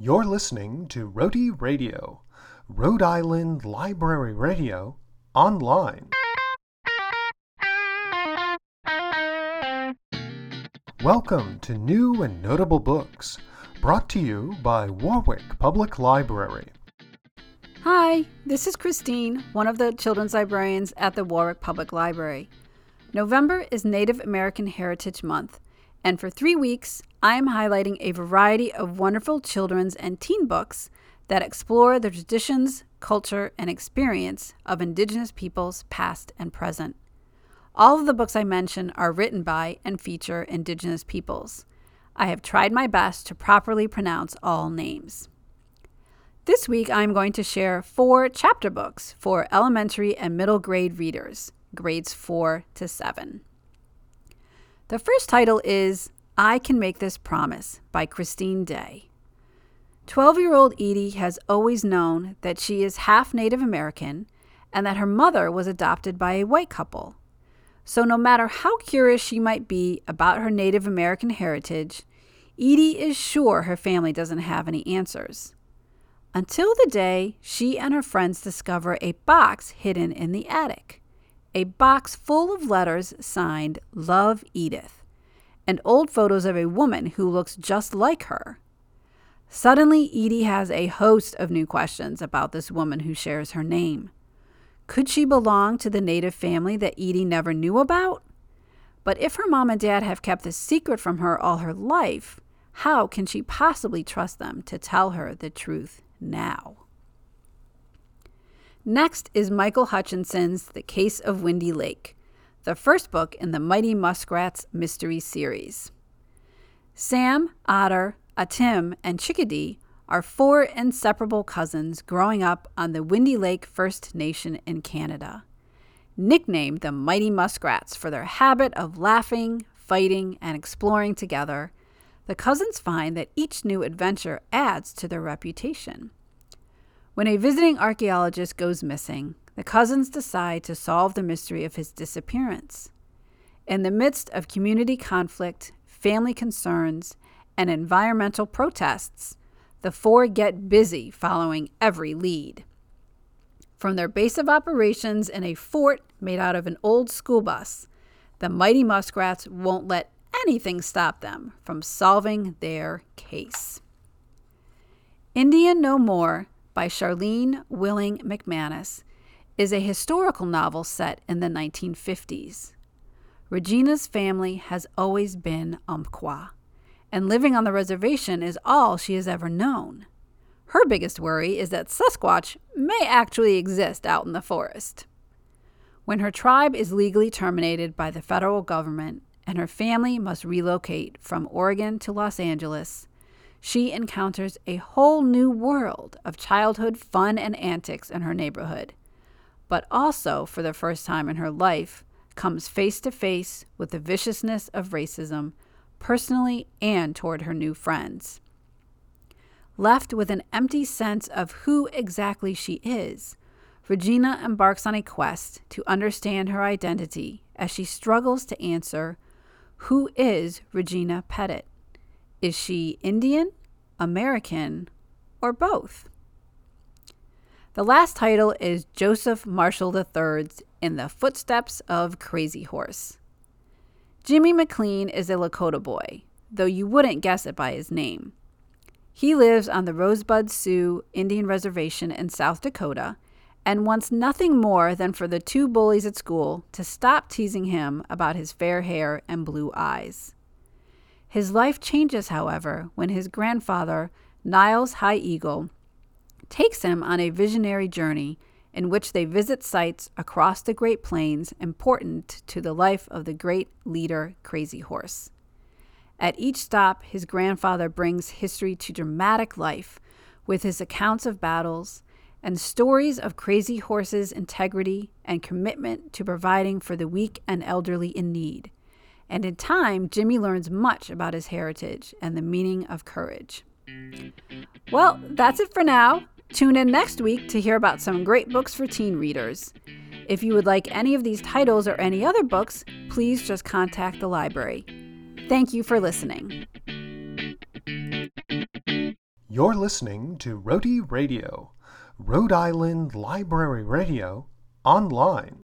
You're listening to Rhody Radio, Rhode Island Library Radio, online. Welcome to New and Notable Books, brought to you by Warwick Public Library. Hi, this is Christine, one of the children's librarians at the Warwick Public Library. November is Native American Heritage Month, and for three weeks, I am highlighting a variety of wonderful children's and teen books that explore the traditions, culture, and experience of Indigenous peoples past and present. All of the books I mention are written by and feature Indigenous peoples. I have tried my best to properly pronounce all names. This week, I'm going to share four chapter books for elementary and middle grade readers, grades 4 to 7. The first title is I Can Make This Promise by Christine Day. 12 year old Edie has always known that she is half Native American and that her mother was adopted by a white couple. So, no matter how curious she might be about her Native American heritage, Edie is sure her family doesn't have any answers. Until the day she and her friends discover a box hidden in the attic. A box full of letters signed Love Edith and old photos of a woman who looks just like her. Suddenly, Edie has a host of new questions about this woman who shares her name. Could she belong to the native family that Edie never knew about? But if her mom and dad have kept this secret from her all her life, how can she possibly trust them to tell her the truth now? Next is Michael Hutchinson's The Case of Windy Lake, the first book in the Mighty Muskrats mystery series. Sam, Otter, Atim, and Chickadee are four inseparable cousins growing up on the Windy Lake First Nation in Canada. Nicknamed the Mighty Muskrats for their habit of laughing, fighting, and exploring together, the cousins find that each new adventure adds to their reputation. When a visiting archaeologist goes missing, the cousins decide to solve the mystery of his disappearance. In the midst of community conflict, family concerns, and environmental protests, the four get busy following every lead. From their base of operations in a fort made out of an old school bus, the mighty muskrats won't let anything stop them from solving their case. Indian No More by Charlene Willing McManis is a historical novel set in the 1950s. Regina's family has always been Umpqua and living on the reservation is all she has ever known. Her biggest worry is that Sasquatch may actually exist out in the forest. When her tribe is legally terminated by the federal government and her family must relocate from Oregon to Los Angeles, she encounters a whole new world of childhood fun and antics in her neighborhood. But also, for the first time in her life, comes face to face with the viciousness of racism personally and toward her new friends. Left with an empty sense of who exactly she is, Regina embarks on a quest to understand her identity as she struggles to answer who is Regina Pettit? Is she Indian, American, or both? The last title is Joseph Marshall III's In the Footsteps of Crazy Horse. Jimmy McLean is a Lakota boy, though you wouldn't guess it by his name. He lives on the Rosebud Sioux Indian Reservation in South Dakota and wants nothing more than for the two bullies at school to stop teasing him about his fair hair and blue eyes. His life changes, however, when his grandfather, Niles High Eagle, takes him on a visionary journey in which they visit sites across the Great Plains important to the life of the great leader Crazy Horse. At each stop, his grandfather brings history to dramatic life with his accounts of battles and stories of Crazy Horse's integrity and commitment to providing for the weak and elderly in need. And in time, Jimmy learns much about his heritage and the meaning of courage. Well, that's it for now. Tune in next week to hear about some great books for teen readers. If you would like any of these titles or any other books, please just contact the library. Thank you for listening. You're listening to Rhody Radio, Rhode Island Library Radio, online